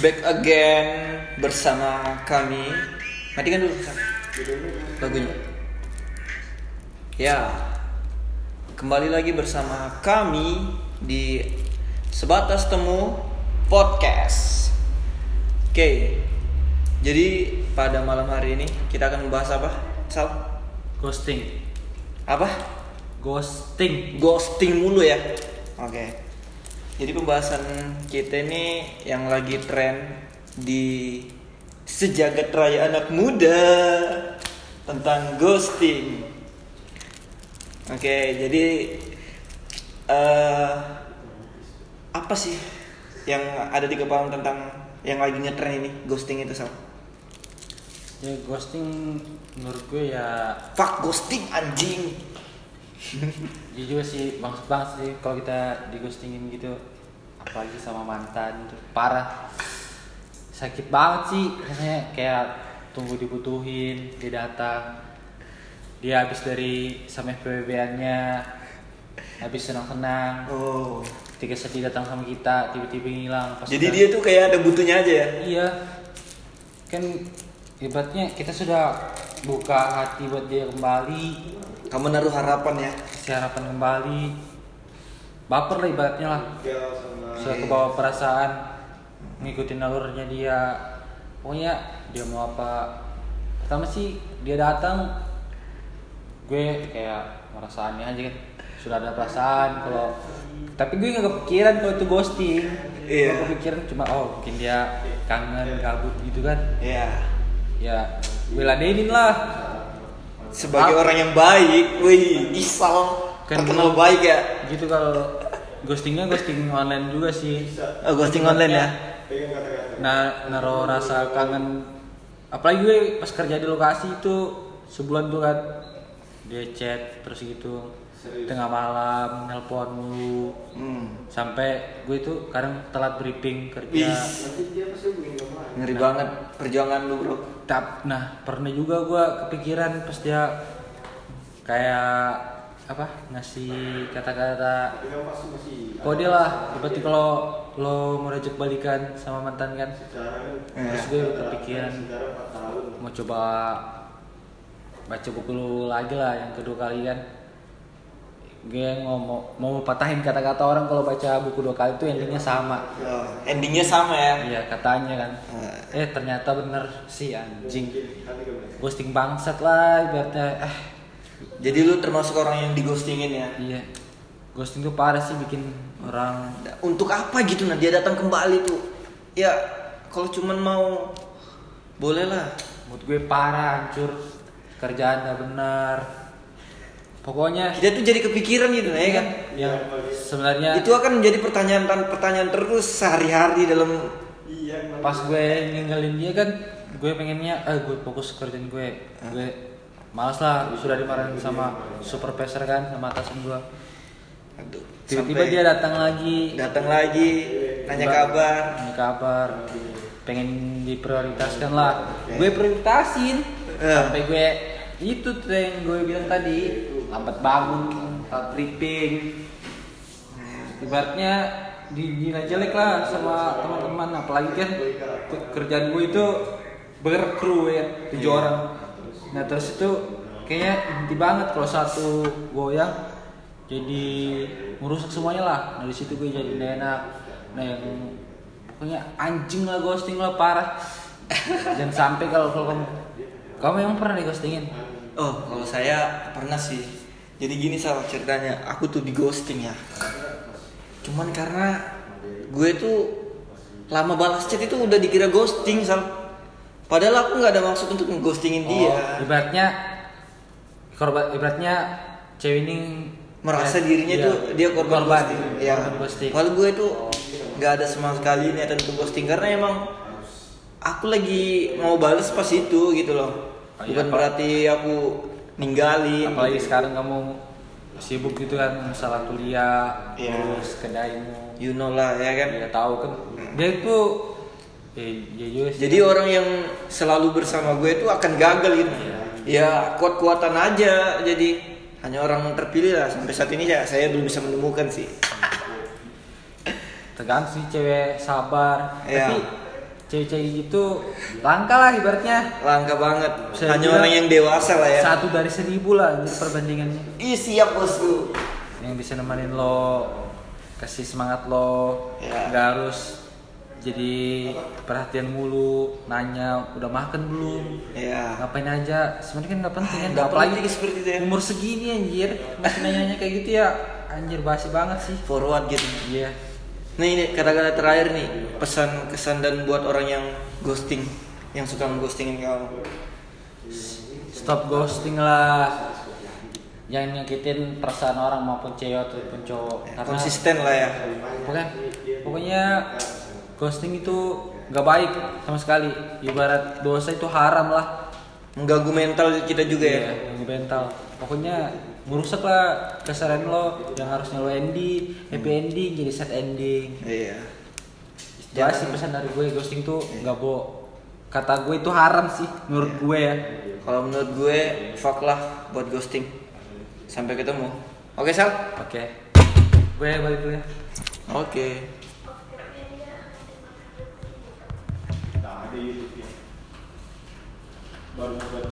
Back again bersama kami. Matikan dulu Sam. lagunya. Ya, kembali lagi bersama kami di sebatas temu podcast. Oke, jadi pada malam hari ini kita akan membahas apa? Sal? Ghosting. Apa? Ghosting. Ghosting mulu ya. Oke. Jadi pembahasan kita ini yang lagi tren di sejagat raya anak muda tentang ghosting. Oke, jadi eh apa sih yang ada di kepala tentang yang lagi ngetren ini ghosting itu sama? Ya ghosting menurut gue ya Fuck ghosting anjing. juga sih bangsat banget sih kalau kita di ghostingin gitu apalagi sama mantan tuh parah sakit banget sih rasanya kayak tunggu dibutuhin dia datang dia habis dari sama FPBN-nya habis senang-senang Oh. ketika sedih datang sama kita tiba-tiba ngilang Pas Jadi dia tuh kayak ada butuhnya aja ya. Iya. Kan ibaratnya kita sudah buka hati buat dia kembali, Kamu naruh harapan ya. kasih harapan kembali. Baper lah ibaratnya lah. Sudah kebawa perasaan ngikutin alurnya dia. Pokoknya dia mau apa. Pertama sih dia datang gue kayak merasa aneh aja kan. Sudah ada perasaan kalau tapi gue nggak kepikiran kalau itu ghosting. Iya. Gue kepikiran cuma oh mungkin dia kangen gabut gitu kan. Iya. ya gue ladenin lah. Sebagai Ah. orang yang baik, wih, Isal. Kan terkenal dulu- baik ya. gitu kalau ghostingnya ghosting online juga sih. Oh, ghosting online ya. nah naruh rasa kangen. Apalagi gue pas kerja di lokasi itu sebulan tuh kan. Dia chat terus gitu tengah malam nelpon mulu Hmm. sampai gue itu kadang telat briefing kerja. Ngeri banget perjuangan lu, Bro. Tap, nah pernah juga gue kepikiran pas dia kayak apa ngasih kata-kata. Kode lah berarti kalau lo mau rejek balikan sama mantan kan. Terus gue kepikiran. Mau coba baca buku lu lagi lah yang kedua kali kan gue ngomong mau patahin kata-kata orang kalau baca buku dua kali itu endingnya sama. Oh, endingnya sama ya. iya katanya kan. Nah, Eh ternyata bener sih anjing. Ghosting bangsat lah ibaratnya eh. Jadi lu termasuk orang yang digostingin ya. iya. Ghosting tuh parah sih bikin orang. Untuk apa gitu nah dia datang kembali tuh? Ya, kalau cuman mau boleh lah. Mood gue parah hancur. Kerjaan gak benar Pokoknya Kita tuh jadi kepikiran gitu ya kan. Yang sebenarnya Itu akan menjadi pertanyaan pertanyaan terus sehari-hari dalam pas gue ninggalin dia kan Gue pengennya eh gue fokus kerjaan gue. Gue males lah sudah dimarahin sama supervisor kan sama atasan gue Aduh, Tiba-tiba dia datang lagi. datang lagi nanya kabar. Nanya kabar. Pengen diprioritaskan lah. Gue prioritasin. Sampai gue itu tuh yang gue bilang tadi lambat bangun, telat briefing. Ibaratnya dihina jelek lah sama teman-teman apalagi kan ke- kerjaan gue itu berkru ya tujuh orang. Nah terus itu kayaknya inti banget kalau satu goyang jadi merusak semuanya lah. Nah, dari situ gue jadi enak. Nah yang pokoknya anjing lah ghosting lah parah. Dan sampai kalau kalau kamu kamu emang pernah di ghostingin Oh, kalau saya pernah sih. Jadi gini salah ceritanya, aku tuh di ghosting ya. Cuman karena gue tuh lama balas chat itu udah dikira ghosting sal. Padahal aku nggak ada maksud untuk ngeghostingin dia. Oh, ibaratnya korban ibaratnya cewek ini Merasa ya, dirinya iya, tuh dia korban, ghosting. Ya. korban ghosting. Kalau gue tuh nggak ada sama sekali niatan untuk ghosting karena emang aku lagi mau balas pas itu gitu loh. Oh, Bukan iya, berarti aku ninggalin. apalagi sekarang kamu sibuk gitu kan masalah kuliah Iya. terus kedaimu You know lah ya kan. dia tahu kan dia itu eh dia juga sih. Jadi orang yang selalu bersama gue itu akan gagal gitu. Ya kuat-kuatan aja. Jadi hanya orang terpilih lah sampai saat ini ya saya belum bisa menemukan sih. tergantung sih cewek sabar Iya. tapi cewek-cewek gitu langka lah ibaratnya Langka banget. Saya Hanya orang yang dewasa lah ya. satu dari seribu lah jadi perbandingannya Ih siap bosku. yang bisa nemenin lo kasih semangat lo Ya. nggak harus jadi perhatian mulu nanya udah makan belum Ya. ngapain aja sebenarnya kan nggak penting kan Nggak apalagi penting seperti itu ya. umur segini anjir masih nanya-nanya kayak gitu ya anjir basi banget sih Forward gitu. iya Nah ini kata-kata terakhir nih pesan kesan dan buat orang yang ghosting, yang suka ghostingin kamu. stop ghosting lah jangan nyakitin perasaan orang maupun cewek ataupun cowok karena Konsisten lah ya. pokoknya pokoknya ghosting itu nggak baik sama sekali ibarat dosa itu haram lah Mengganggu mental kita juga ya. Iya, yang mental pokoknya merusak lah keseharian lo yang harusnya lo ending happy ending jadi sad ending Iya. jelas sih pesan dari gue ghosting tuh nggak bo kata gue itu haram sih menurut gue ya Kalau menurut gue fuck lah buat ghosting. Sampai ketemu. Oke Sal? oke gue balik dulu ya Oke. Nah, ada YouTube ya. Baru buat